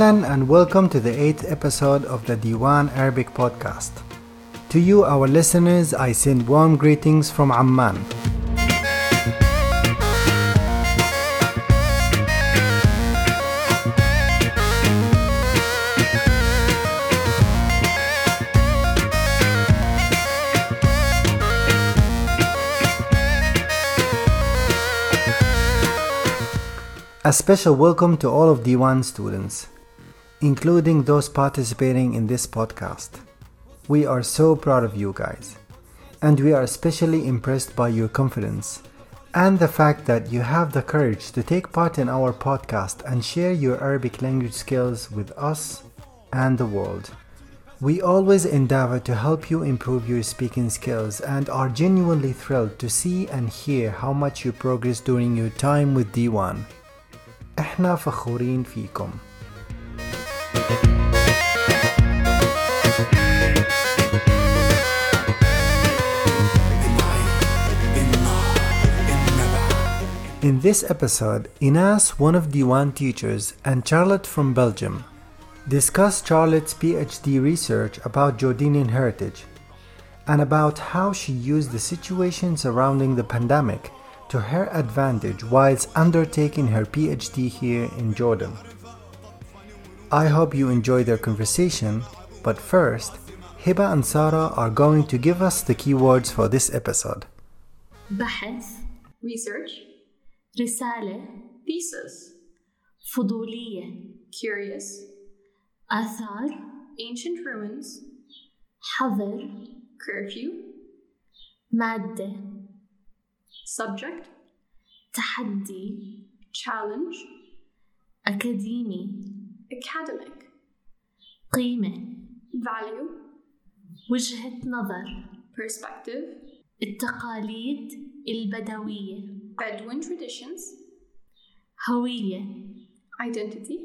Ahlan and welcome to the eighth episode of the Diwan Arabic podcast. To you, our listeners, I send warm greetings from Amman. A special welcome to all of D1 students, including those participating in this podcast. We are so proud of you guys, and we are especially impressed by your confidence and the fact that you have the courage to take part in our podcast and share your Arabic language skills with us and the world. We always endeavor to help you improve your speaking skills and are genuinely thrilled to see and hear how much you progress during your time with D1. احنا فخورين فيكم In this episode, Inas, one of the teachers, and Charlotte from Belgium discuss Charlotte's PhD research about Jordanian heritage and about how she used the situation surrounding the pandemic to her advantage whilst undertaking her PhD here in Jordan. I hope you enjoy their conversation, but first, Hiba and Sarah are going to give us the keywords for this episode. بحث Research, رسالة thesis, فضولية curious, آثار ancient ruins, حظر curfew, مادة subject, تحدي challenge, أكاديمي academic, قيمة value, وجهة نظر perspective, التقاليد البدوية Bedouin traditions, هوية identity,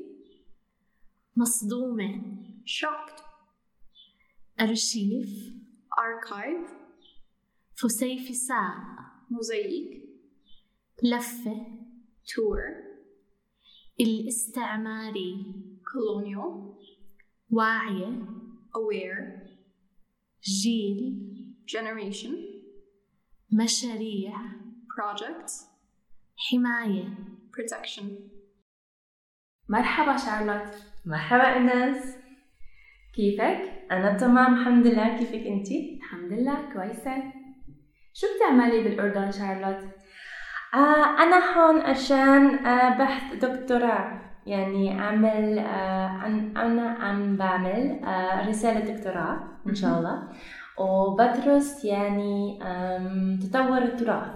مصدومة shocked, أرشيف archive, فسيفساء mosaic, لفة tour, الاستعماري colonial, واعية aware, جيل generation, مشاريع projects, حماية protection. مرحبا شارلوت. مرحبا إنس كيفك؟ أنا تمام. الحمد لله. كيفك أنتي؟ الحمد لله. كويسة. شو بتعملي بالأردن شارلوت؟ آه أنا هون عشان آه بحث دكتوراه. يعني أعمل آه أنا عم بعمل آه رسالة دكتوراه إن شاء الله. وبدرس يعني تطور التراث.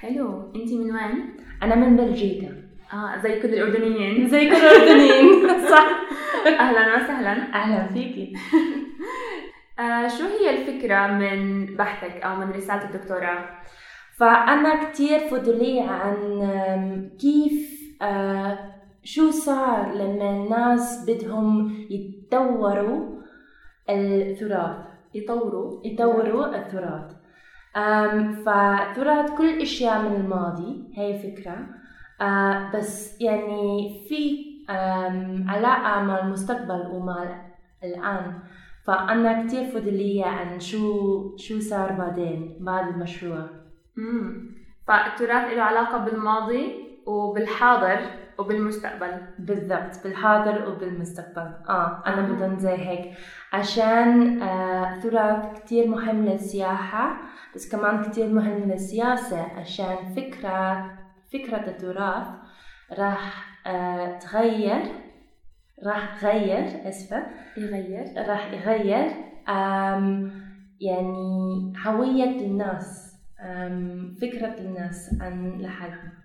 حلو. انتي من وين؟ أنا من بلجيكا. آه زي كل الأردنيين. زي كل الأردنيين. صح. أهلا وسهلا. أهلا فيكي آه شو هي الفكرة من بحثك أو من رسالة الدكتوراه؟ فأنا كتير فضولية عن كيف آه، شو صار لما الناس بدهم يتطوروا التراث؟ يطوروا يطوروا التراث. آم، فتراث كل الأشياء من الماضي هي فكرة. آه، بس يعني في آم، علاقة مع المستقبل ومع الآن. فأنا كتير فضولية عن شو شو صار بعدين بعد المشروع. امم فالتراث له علاقة بالماضي وبالحاضر. وبالمستقبل. بالضبط بالحاضر وبالمستقبل. آه أنا بدهم زي هيك. عشان آه كتير مهم للسياحة بس كمان كتير مهم للسياسة. عشان فكرة فكرة التراث راح آه تغير راح تغير اسفة يغير. راح يغير يعني هوية الناس فكرة الناس عن لحالهم.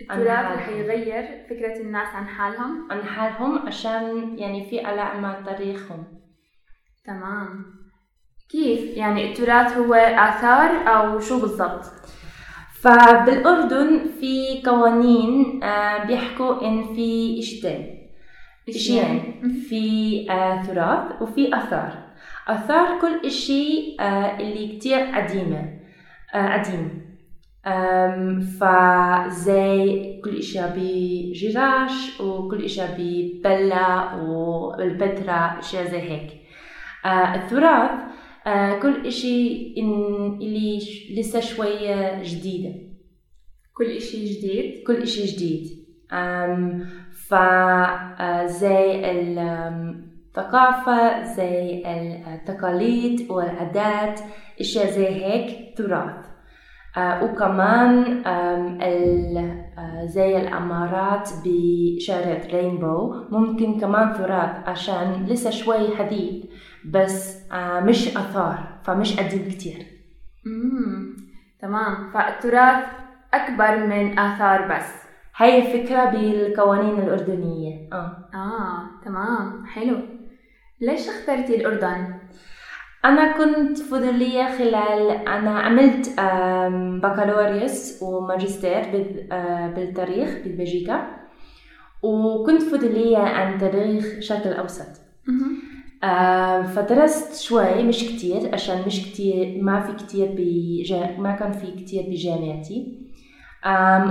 التراث رح. يغير فكرة الناس عن حالهم. عن حالهم عشان يعني في علاقة مع تاريخهم تمام. كيف؟ يعني التراث هو آثار أو شو بالضبط؟ فبالأردن في قوانين آه، بيحكوا إن في إشتين. إشيين. في آه، تراث وفي آثار. آثار كل إشي آه، اللي كتير قديمة قديم. فزي كل إشياء بجراش وكل إشياء ببلة والبتراء أشياء زي هيك. آه، التراث آه، كل إشي اللي لسه شوية جديدة. كل إشي جديد؟ كل إشي جديد. فزي الثقافة زي التقاليد والعادات أشياء زي هيك تراث. وكمان أم، ال- آه، زي الأمارات بشارة رينبو ممكن كمان تراث عشان لسه شوي حديث بس آه، مش أثار فمش قديم كتير. امم تمام. فالتراث أكبر من آثار بس. هاي الفكرة بالقوانين الأردنية. آه. آه تمام. حلو. ليش اخترتي الأردن؟ أنا كنت فضولية خلال أنا عملت بكالوريوس وماجستير آه، بالتاريخ ببلجيكا وكنت فضولية عن تاريخ الشرق الأوسط. آم، فدرست شوي مش كتير عشان مش كتير ما في كتير بجا ما كان في كتير بجامعتي.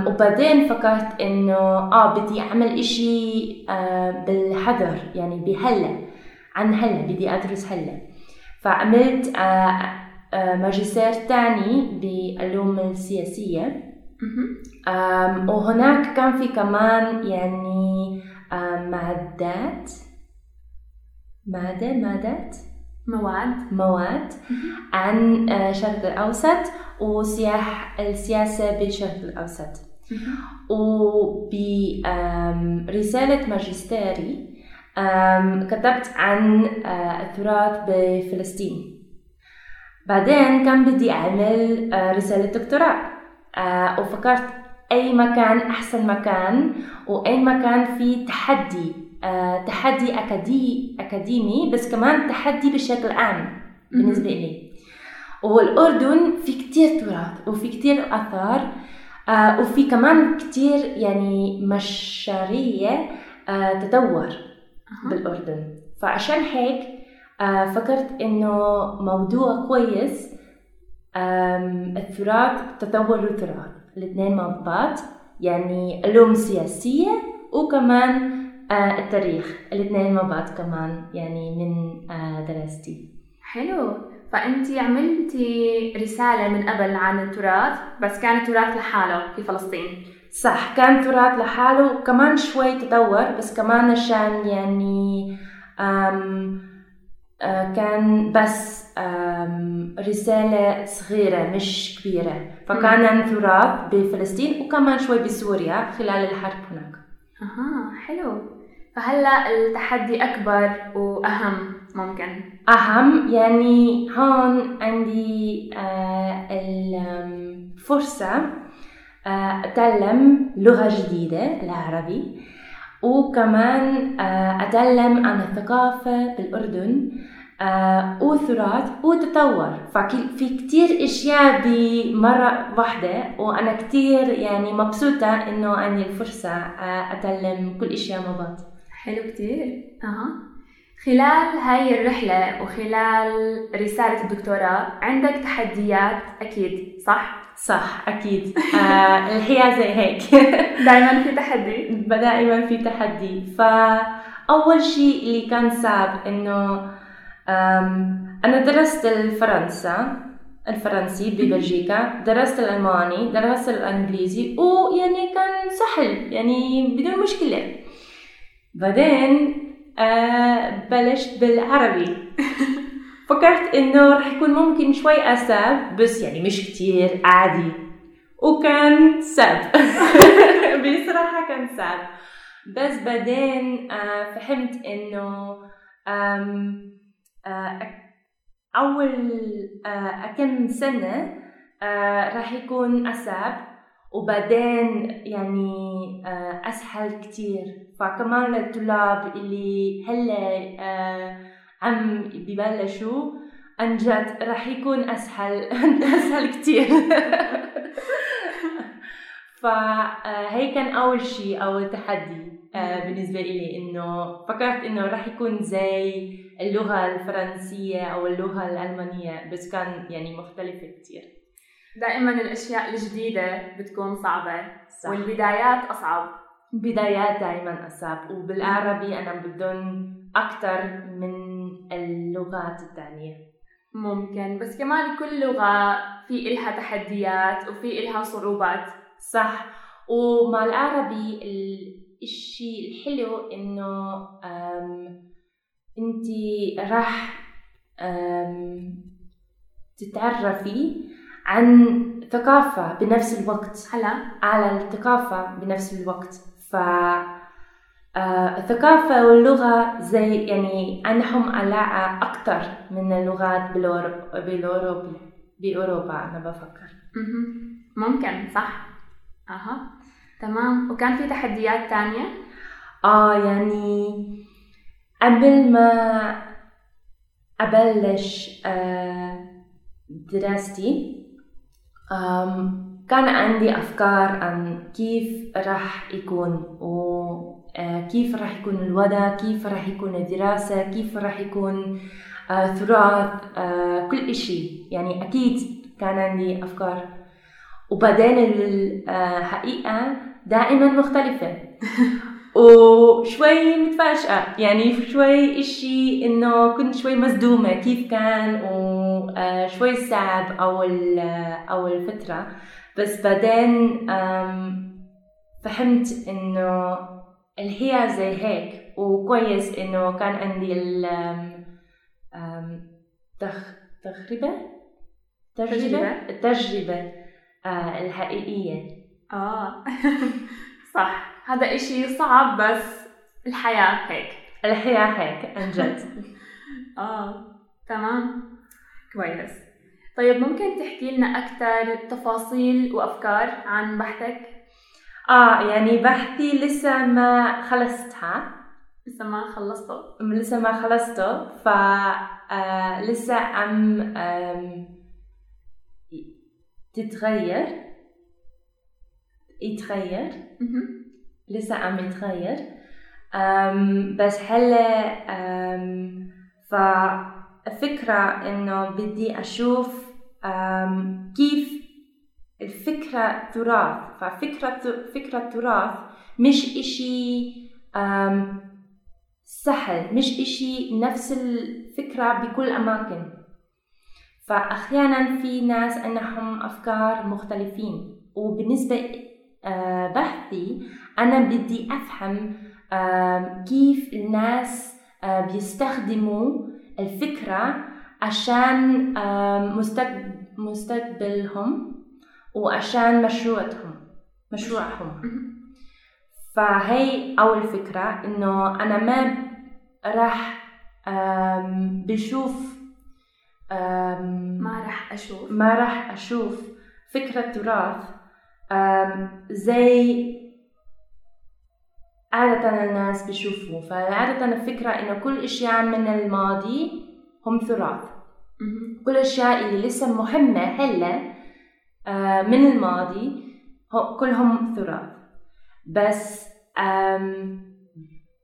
وبعدين فكرت إنه آه بدي أعمل إشي آه بالحذر يعني بهلا عن هلا بدي أدرس هلا. فعملت آه، آه، ماجستير تاني بالعلوم السياسية. وهناك كان في كمان يعني آم، معدات. مادة مادات مواد. مواد عن آه، الشرق الأوسط وسياح السياسة بالشرق الأوسط. وبرسالة ماجستيري كتبت عن آه، التراث بفلسطين. بعدين كان بدي أعمل آه، رسالة دكتوراه. آه، وفكرت أي مكان أحسن مكان وأي مكان فيه تحدي تحدي أكادي أكاديمي بس كمان تحدي بشكل عام بالنسبة لي. والأردن في كتير تراث وفي كتير آثار وفي كمان كتير يعني مشاريع آه، تطور بالأردن. فعشان هيك آه، فكرت إنه موضوع كويس التراث تطور التراث. الاثنين مع بعض يعني علوم سياسية وكمان آه، التاريخ. الاثنين مع بعض كمان يعني من آه، دراستي. حلو. فأنتي عملتي رسالة من قبل عن التراث بس كان التراث لحاله في فلسطين. صح كان تراث لحاله. وكمان شوي تطور بس كمان عشان يعني أم آه، كان بس رسالة صغيرة مش كبيرة. فكان تراث بفلسطين وكمان شوي بسوريا خلال الحرب هناك. أها حلو. فهلا التحدي أكبر وأهم ممكن. أهم يعني هون عندي آه، الفرصة آه، أتعلم لغة جديدة العربي وكمان آه، أتعلم عن الثقافة بالأردن آه، وتراث وتطور ففي كتير أشياء بمرة واحدة وأنا كتير يعني مبسوطة إنه عندي الفرصة آه، أتعلم كل أشياء مع بعض. حلو كتير. أها. خلال هاي الرحلة وخلال رسالة الدكتوراه عندك تحديات؟ أكيد. صح؟ صح أكيد. آه الحياة زي هيك. دائما في تحدي؟ دائما في تحدي. فأول شيء اللي كان صعب إنه أنا درست الفرنسا الفرنسي ببلجيكا درست الألماني درست الإنجليزي ويعني كان سهل يعني بدون مشكلة. بعدين بلشت بالعربي. فكرت إنه راح يكون ممكن شوي اصعب بس يعني مش كتير عادي. وكان صعب بصراحة كان صعب بس بعدين آه فهمت إنه آه أول آه كم سنة راح يكون اصعب وبعدين يعني آه أسهل كتير. فكمان للطلاب اللي هلأ آه عم ببلشوا عن جد راح يكون أسهل أسهل كتير. فهي كان أول شيء أول تحدي آه، بالنسبة لي إنه فكرت إنه راح يكون زي اللغة الفرنسية أو اللغة الألمانية بس كان يعني مختلفة كتير. دائما الأشياء الجديدة بتكون صعبة صح. والبدايات أصعب. بدايات دائما أصعب وبالعربي أنا بدون أكثر من اللغات الثانية. ممكن بس كمان كل لغة في إلها تحديات وفي إلها صعوبات. صح. ومع العربي الشيء الحلو إنه أنت راح تتعرفي عن ثقافة بنفس الوقت. هلا. على الثقافة بنفس الوقت. ف آه، الثقافة واللغة زي يعني عندهم علاقة أكتر من اللغات بالأورو- بالأوروبي بأوروبا أنا بفكر. ممكن صح. أها. تمام. وكان في تحديات تانية؟ آه يعني قبل ما أبلش آه، دراستي كان عندي أفكار عن كيف راح يكون وكيف راح يكون الوضع كيف راح يكون الدراسة كيف راح يكون آه، تراث آه، كل إشي. يعني أكيد كان عندي أفكار. وبعدين الحقيقة دائما مختلفة. وشوي متفاجئة. يعني شوي إشي إنه كنت شوي مصدومة كيف كان وشوي صعب أول أول فترة بس بعدين فهمت إنه الحياة زي هيك. وكويس إنه كان عندي ال أم، أم، تخ تجربة؟ تجربة. تجربة. التجربة آه، الحقيقية. آه. صح. هذا إشي صعب بس الحياة هيك. الحياة هيك عن جد. آه تمام. كويس. طيب ممكن تحكي لنا أكثر تفاصيل وأفكار عن بحثك؟ آه يعني بحثي لسه ما خلصتها. لسه ما خلصته؟ لسه ما خلصته. ف آه لسه عم آم، تتغير؟ يتغير؟ مهم. لسه عم يتغير. بس هلا أم فالفكرة إنه بدي أشوف كيف الفكرة تراث. ففكرة فكرة تراث مش إشي سهل مش إشي نفس الفكرة بكل أماكن. فأحيانا في ناس عندهم أفكار مختلفين. وبالنسبة بحثي أنا بدي أفهم آم، كيف الناس بيستخدموا الفكرة عشان مستقبلهم وعشان مشروعهم. مشروعهم فهي أول فكرة إنه أنا ما راح بشوف ما راح أشوف. ما راح أشوف فكرة تراث زي عادة الناس بيشوفوا فعادة الفكرة إنه كل إشياء من الماضي هم تراث. كل الأشياء اللي لسه مهمة هلأ آه، من الماضي كلهم تراث. بس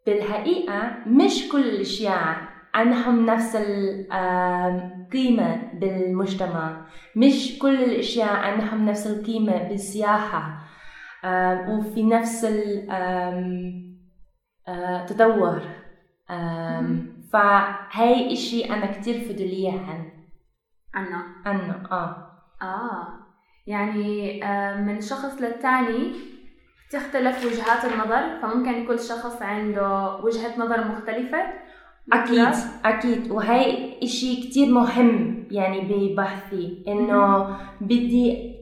بالحقيقة مش كل الأشياء عندهم نفس القيمة بالمجتمع. مش كل الأشياء عندهم نفس القيمة بالسياحة. وفي نفس التطور فهي إشي أنا كتير فضولية عن عنه؟ عنه آه. آه. يعني من شخص للتاني تختلف وجهات النظر فممكن كل شخص عنده وجهة نظر مختلفة. أكيد أكيد. وهي إشي كتير مهم يعني ببحثي إنه بدي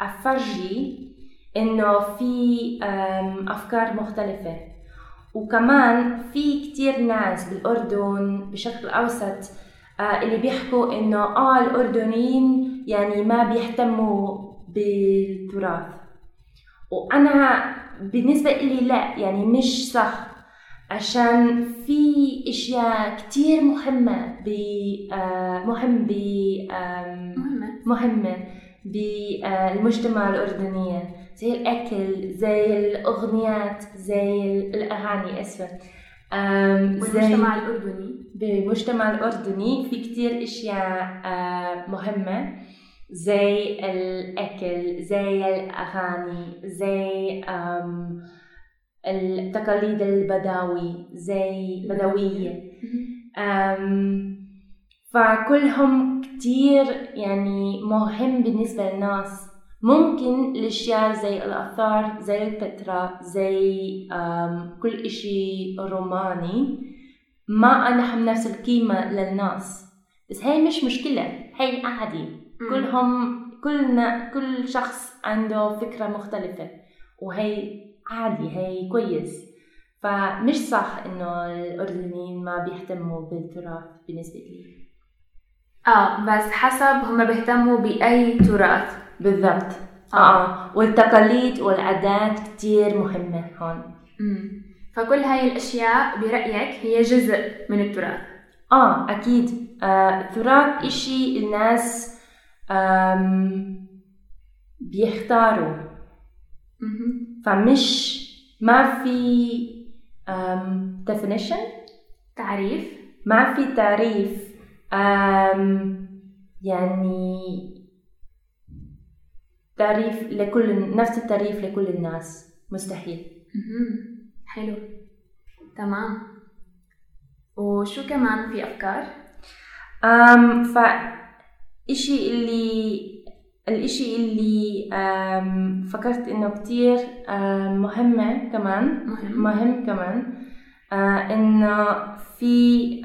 أفرجي إنه في أم، أفكار مختلفة. وكمان في كتير ناس بالأردن بشكل أوسط آه، اللي بيحكوا إنه آه الأردنيين يعني ما بيهتموا بالتراث. وأنا بالنسبة إلي لا يعني مش صح عشان في أشياء كتير مهمة ب آه، مهم ب مهمة. بالمجتمع الاردني زي الأكل زي الأغنيات زي آم، زي والمجتمع الأردني. بالمجتمع الأردني في كتير أشياء آه، مهمة. زي الأكل زي الأغاني زي التقاليد البدوي زي بدوية. فكلهم كتير يعني مهم بالنسبة للناس. ممكن الأشياء زي الآثار زي البتراء زي كل إشي روماني. ما أنهم نفس القيمة للناس. بس هاي مش مشكلة. هاي عادي. كلهم كلنا كل شخص عنده فكرة مختلفة. وهي عادي. هي كويس. فمش صح إنه الأردنيين ما بيهتموا بالتراث بالنسبة لي. آه بس حسب هم بيهتموا بأي تراث. بالضبط آه. آه. والتقاليد والعادات كتير مهمة هون مم. فكل هاي الأشياء برأيك هي جزء من التراث آه أكيد آه التراث إشي الناس آم بيختاروا مهم. فمش ما في آم definition تعريف ما في تعريف آم يعني تعريف لكل نفس التعريف لكل الناس. مستحيل. حلو. تمام. وشو كمان في أفكار؟ أم ف إشي اللي الإشي اللي أم فكرت إنه كتير أم مهمة كمان. مهم. مهم كمان. إنه في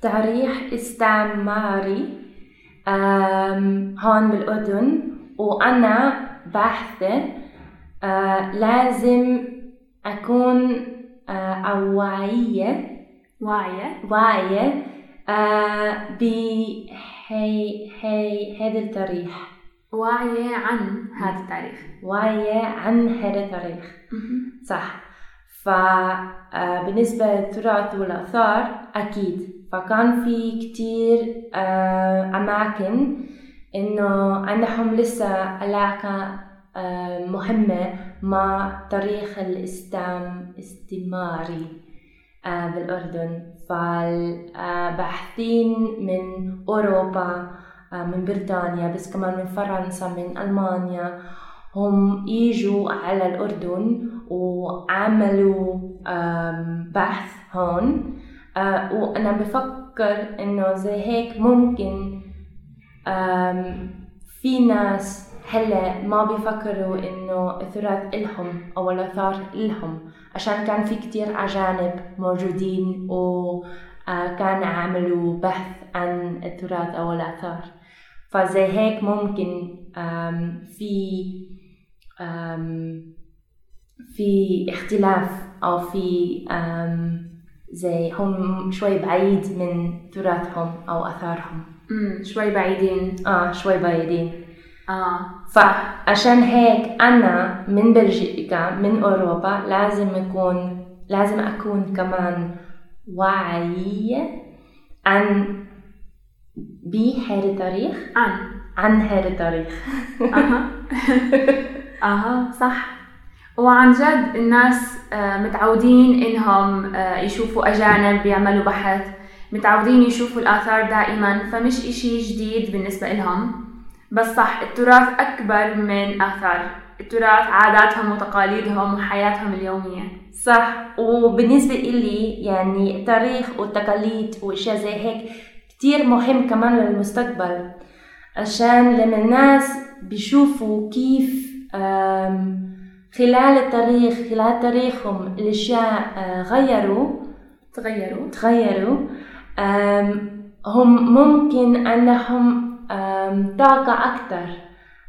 تاريخ استعماري هون بالأردن وأنا باحثة آه لازم أكون آه أو واعية. واعية. واعية آه بهي هي هذا التاريخ. واعية عن هذا التاريخ. واعية عن هذا التاريخ. صح. فبالنسبة للتراث والآثار أكيد. فكان في كتير آه، أماكن إنه عندهم لسه علاقة آه، مهمة مع تاريخ الاستعم استعماري آه، بالأردن. فالباحثين من أوروبا من بريطانيا بس كمان من فرنسا من ألمانيا هم يجوا على الأردن وعملوا بحث هون. آه، وأنا بفكر إنه زي هيك ممكن في ناس هلأ ما بيفكروا إنه التراث إلهم أو الآثار إلهم عشان كان في كتير أجانب موجودين وكان عملوا بحث عن التراث أو الآثار. فزي هيك ممكن في في اختلاف أو في زي هم شوي بعيد من تراثهم أو أثارهم. مم. شوي بعيدين آه شوي بعيدين. آه. فعشان هيك أنا من بلجيكا من أوروبا لازم أكون لازم أكون كمان واعية عن بهذا التاريخ عن. عن هذا التاريخ أها. أها صح. وعن جد الناس آه، متعودين إنهم آه، يشوفوا أجانب بيعملوا بحث متعودين يشوفوا الآثار دائما فمش إشي جديد بالنسبة لهم. بس صح التراث أكبر من آثار. التراث عاداتهم وتقاليدهم وحياتهم اليومية. صح. وبالنسبة إلي يعني التاريخ والتقاليد وأشياء زي هيك كتير مهم كمان للمستقبل. عشان لما الناس بيشوفوا كيف خلال التاريخ خلال تاريخهم الأشياء آه، غيروا. تغيروا. تغيروا. هم ممكن أنهم آم، طاقة أكتر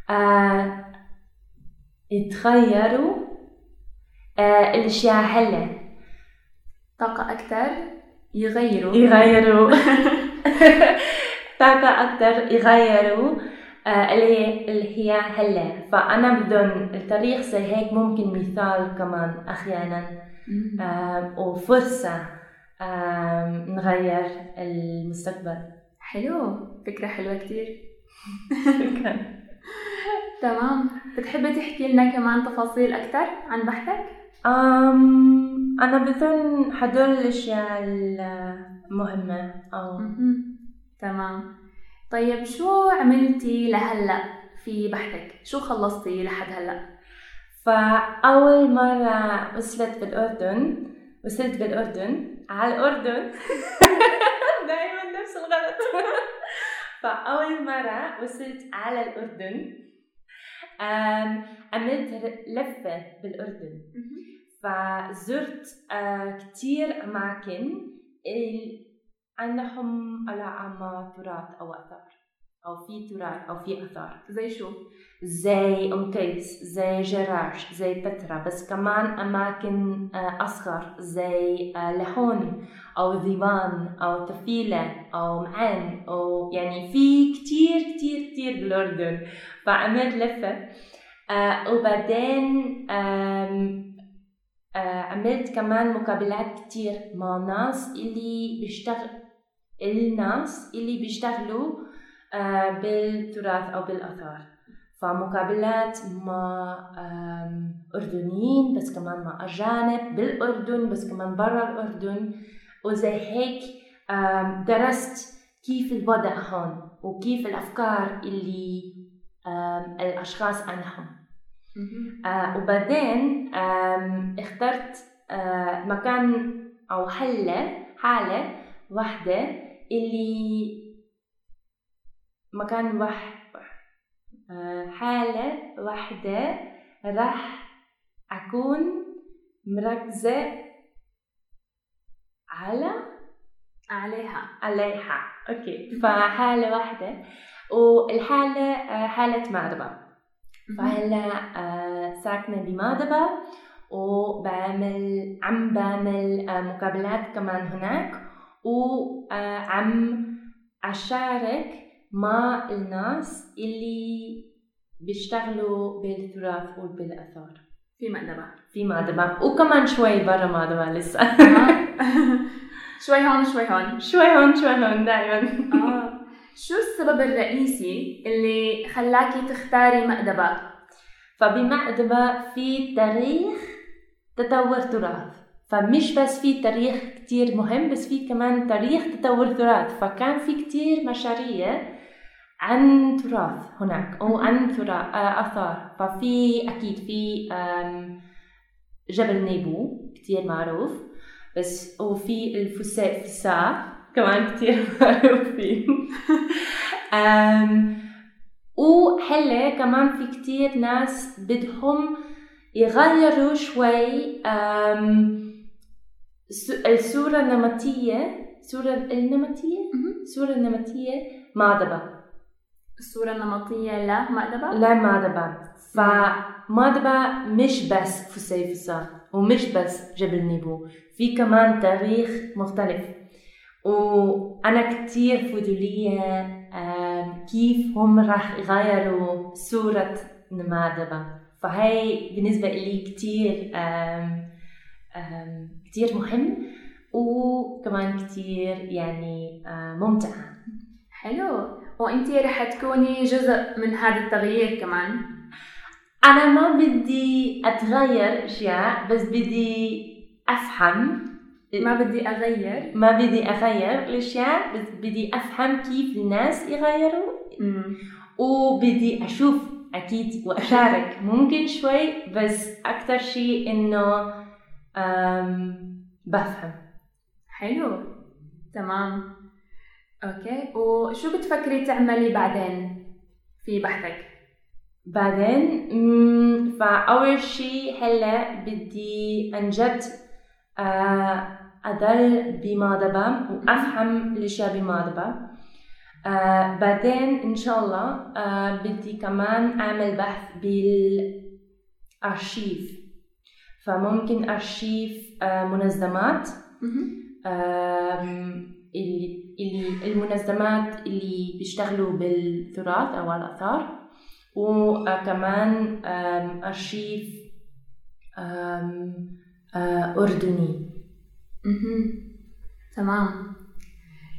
آه، يتغيروا آه، الأشياء هلا. طاقة أكثر يغيروا. يغيروا. طاقة أكتر يغيروا. اللي هي اللي هي هلا. فأنا بدون التاريخ زي هيك ممكن مثال كمان أحيانا. آم، وفرصة آم، نغير المستقبل. حلو. فكرة حلوة كتير. تمام. بتحبي تحكي لنا كمان تفاصيل أكثر عن بحثك؟ أم أنا بظن هدول الأشياء المهمة. أو. تمام. طيب شو عملتي لهلأ في بحثك؟ شو خلصتي لحد هلأ؟ فأول مرة وصلت بالأردن وصلت بالأردن على الأردن. دائما نفس الغلط. فأول مرة وصلت على الأردن. عملت لفة بالأردن. فزرت آه، كتير أماكن عندهم علاقة مع تراث أو آثار أو في تراث أو في آثار زي شو؟ زي أم قيس زي جراش زي بترا بس كمان أماكن آه، أصغر زي آه، لهون أو ذيبان أو تفيلة أو معان أو يعني في كتير كتير كتير بالأردن فعملت لفة آه، وبعدين عملت كمان مقابلات كتير مع ناس اللي بيشتغل الناس اللي بيشتغلوا بالتراث أو بالآثار فمقابلات مع أردنيين بس كمان مع أجانب بالأردن بس كمان برا الأردن وزي هيك درست كيف الوضع هون وكيف الأفكار اللي الأشخاص عندهم آه وبعدين اخترت مكان أو حلة حالة واحدة اللي مكان آه حالة واحدة راح أكون مركزة على عليها. عليها. أوكي. فحالة واحدة. والحالة حالة مأدبة فهلا آه، ساكنة بمادبة وبعمل عم بعمل آه، مقابلات كمان هناك. وعم أشارك مع الناس اللي بيشتغلوا بالتراث وبالآثار في مأدبة في مادبة وكمان شوي برا مادبة لسه. شوي هون شوي هون. شوي هون شوي هون دائما آه. شو السبب الرئيسي اللي خلاكي تختاري مأدبة؟ فبمأدبة في تاريخ تطور تراث. فمش بس في تاريخ كتير مهم بس في كمان تاريخ تطور تراث. فكان في كتير مشاريع عن تراث هناك أو عن تراث آه، آثار. ففي أكيد في جبل نيبو كتير معروف. بس وفي الفساء فساء كمان كتير معروفين. وهلا كمان في كتير ناس بدهم يغيروا شوي س- الصورة النمطية الصورة النمطية الصورة النمطية ماضبة الصورة النمطية لمأدبة؟ لا ماضبة فماضبة مش بس فسي فسا ومش بس جبل نيبو في كمان تاريخ مختلف وأنا كتير فضولية كيف هم راح يغيروا صورة ماضبة فهي بالنسبة لي كتير كتير مهم وكمان كتير يعني آم، ممتعة. حلو. وإنتي رح تكوني جزء من هذا التغيير كمان؟ أنا ما بدي أتغير أشياء بس بدي أفهم. ما بدي أغير؟ ما بدي أغير الأشياء بس بدي أفهم كيف الناس يغيروا. مم. وبدي أشوف أكيد وأشارك. ممكن شوي بس أكتر شيء أم، بفهم. حلو. تمام. أوكي. وشو بتفكري تعملي بعدين في بحثك؟ بعدين مم، فأول شيء هلأ بدي أنجد آه، أضل بماضبة وأفهم الأشياء بماضبة آه، بعدين إن شاء الله آه، بدي كمان أعمل بحث بالأرشيف. فممكن أرشيف آه، منظمات. اللي اللي المنظمات اللي بيشتغلوا بالتراث أو الآثار. وكمان أرشيف آه، أردني. تمام.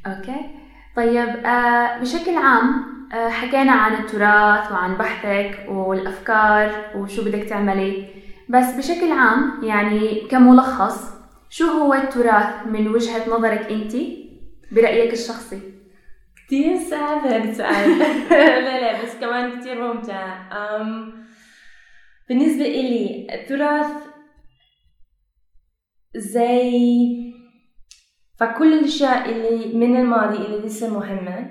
أوكي. طيب آه بشكل عام حكينا عن التراث وعن بحثك والأفكار وشو بدك تعملي. بس بشكل عام يعني كملخص شو هو التراث من وجهة نظرك أنت؟ برأيك الشخصي. كتير صعب هذا السؤال. لا لا بس كمان كتير ممتع. أم بالنسبة إلي التراث زي فكل الأشياء اللي من الماضي اللي لسه مهمة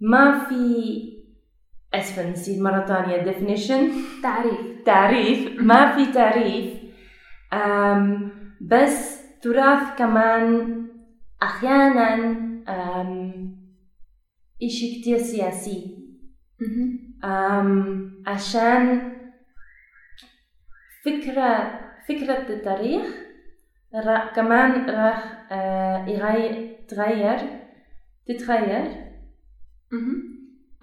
ما في أسفة نسيت مرة تانية definition تعريف. تعريف. ما في تعريف. أم بس تراث كمان أحيانا أم إشي كتير سياسي. أم عشان فكرة فكرة التاريخ را كمان راح آه، يغير تغير تتغير.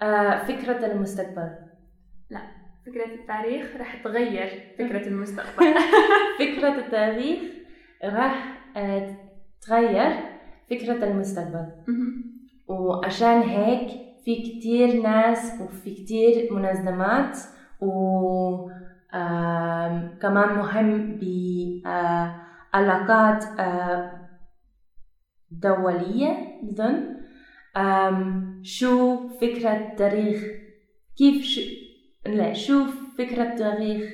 آه، فكرة المستقبل. فكرة التاريخ رح تغير فكرة المستقبل. فكرة التاريخ راح آه، تغير فكرة المستقبل. وعشان هيك في كتير ناس وفي كتير منظمات و كمان مهم بعلاقات دولية بظن شو فكرة تاريخ كيف شو لا شو فكرة تاريخ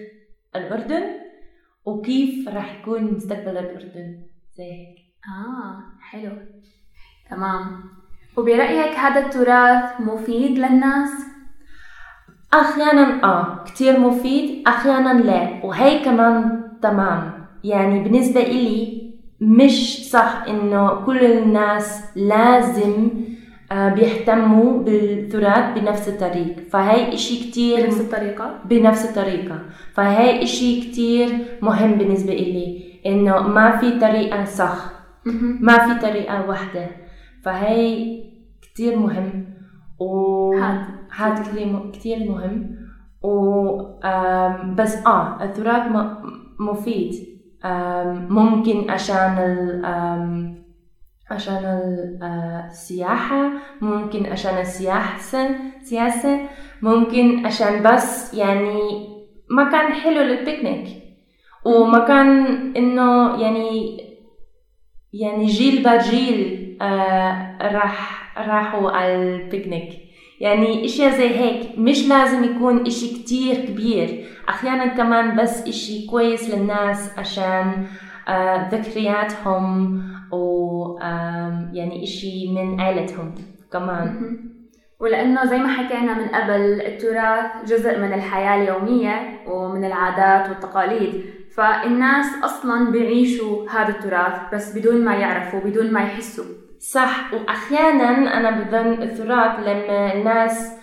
الأردن؟ وكيف راح يكون مستقبل الأردن؟ زي هيك. آه حلو. تمام. وبرأيك هذا التراث مفيد للناس؟ أحيانا آه كتير مفيد أحيانا لا. وهي كمان تمام. يعني بالنسبة إلي مش صح إنه كل الناس لازم بيهتموا بالتراث بنفس الطريقة فهي إشي كتير بنفس الطريقة؟ بنفس الطريقة. فهي إشي كتير مهم بالنسبة إلي إنه ما في طريقة صح. ما في طريقة واحدة فهي كتير مهم. و هاد. هاد كتير مهم. و بس آه التراث مفيد. ممكن عشان عشان ال- آه، السياحة ممكن عشان السياسة سياسة ممكن عشان بس يعني مكان حلو للبيكنيك. ومكان إنه يعني يعني جيل بعد جيل آه راح راحوا على البيكنيك. يعني إشياء زي هيك مش لازم يكون إشي كتير كبير. أحيانا كمان بس إشي كويس للناس عشان آه ذكرياتهم و يعني إشي من عائلتهم كمان. ولأنه زي ما حكينا من قبل التراث جزء من الحياة اليومية ومن العادات والتقاليد. فالناس أصلا بيعيشوا هذا التراث بس بدون ما يعرفوا بدون ما يحسوا. صح. واحيانا أنا بظن التراث لما الناس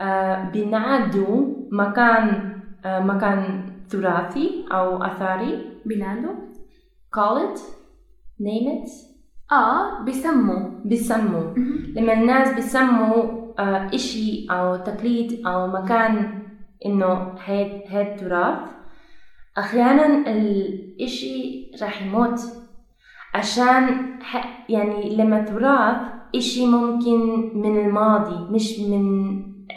آه بينعدوا مكان آه مكان تراثي أو اثري بينادوا call it. Name it. آه بيسموا بيسموا لما الناس بيسموا آه إشي أو تقليد أو مكان إنه هاد هاد تراث أحيانا الإشي راح يموت. عشان يعني لما تراث إشي ممكن من الماضي مش من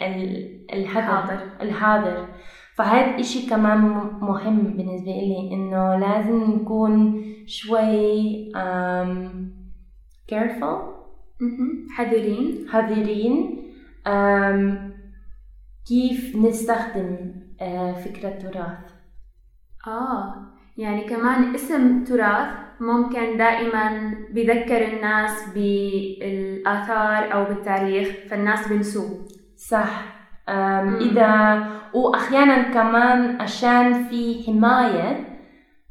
ال- الحاضر. الحاضر. فهذا إشي كمان مهم بالنسبة لي إنه لازم نكون شوي careful. حذرين حذرين أم، كيف نستخدم آه، فكرة تراث؟ آه يعني كمان اسم تراث ممكن دائما بيذكر الناس بالآثار أو بالتاريخ فالناس بنسوه. صح. إذا وأحيانا كمان عشان في حماية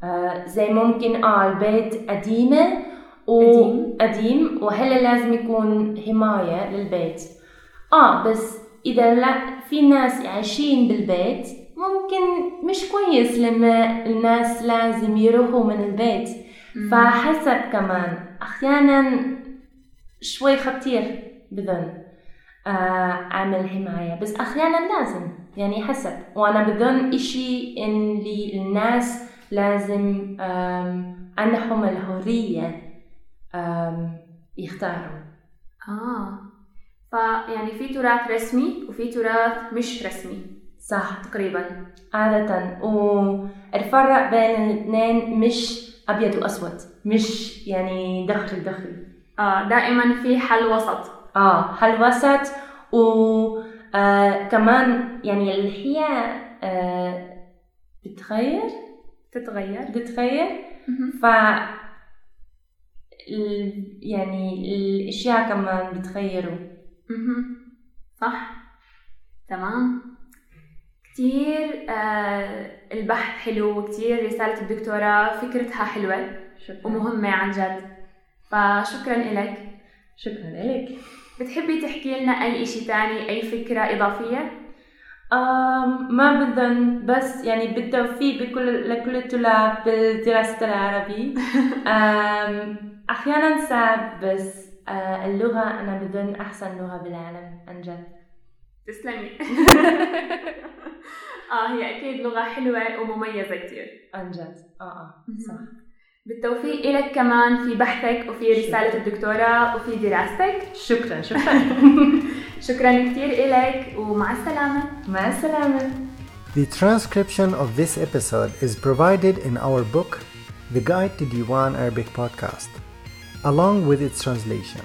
آه، زي ممكن آه البيت قديمة قديم. وقديم وهلا لازم يكون حماية للبيت. آه بس إذا لا في ناس عايشين بالبيت ممكن مش كويس لما الناس لازم يروحوا من البيت. فحسب كمان أحيانا شوي خطير بظن آه عمل حماية بس أحيانا لازم يعني حسب. وأنا بظن إشي إن لي الناس لازم عندهم الحرية آم، يختاروا. آه. فيعني في تراث رسمي وفي تراث مش رسمي. صح. تقريبا. عادة. والفرق بين الاثنين مش أبيض وأسود. مش يعني دخل دخل آه. دائما في حل وسط. آه. هالوسط و آه كمان يعني اللحية آه بتغير تتغير. بتغير مهم. ف يعني الأشياء كمان بتغيروا مهم. صح. تمام. كتير آه البحث حلو وكتير رسالة الدكتوراه فكرتها حلوة شكرا. ومهمة عن جد. فشكرا إلك. شكرا لك بتحبي تحكي لنا أي إشي تاني أي فكرة إضافية؟ ما بدهم بس يعني بالتوفيق بكل لكل الطلاب بالدراسة العربي أحيانا صعب بس آه اللغة أنا بدون أحسن لغة بالعالم عن جد. تسلمي. آه هي أكيد لغة حلوة ومميزة كتير. عن جد. آه آه صح. بالتوفيق إلك كمان في بحثك وفي رسالة الدكتوراه وفي دراستك. شكرا شكرا. شكرا كتير إلك ومع السلامة مع السلامة The transcription of this episode is provided in our book, The Guide to Diwan Arabic Podcast, along with its translation.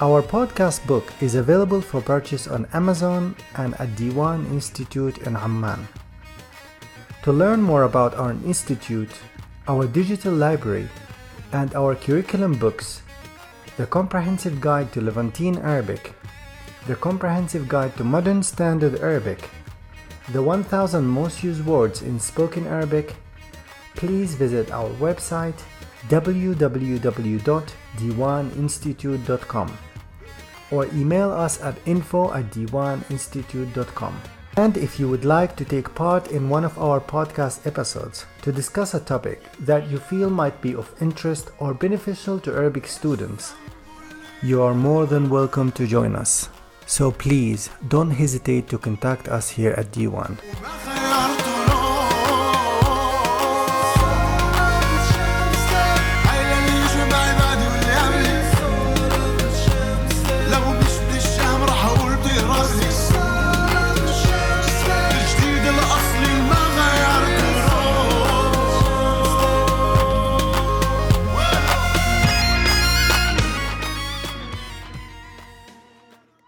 Our podcast book is available for purchase on Amazon and at Diwan Institute in Amman. To learn more about our institute, our digital library, and our curriculum books, the Comprehensive Guide to Levantine Arabic, the Comprehensive Guide to Modern Standard Arabic, the 1000 most used words in spoken Arabic, please visit our website www.diwaninstitute.com or email us at info at diwaninstitute.com. And if you would like to take part in one of our podcast episodes to discuss a topic that you feel might be of interest or beneficial to Arabic students, you are more than welcome to join us. So please don't hesitate to contact us here at D1.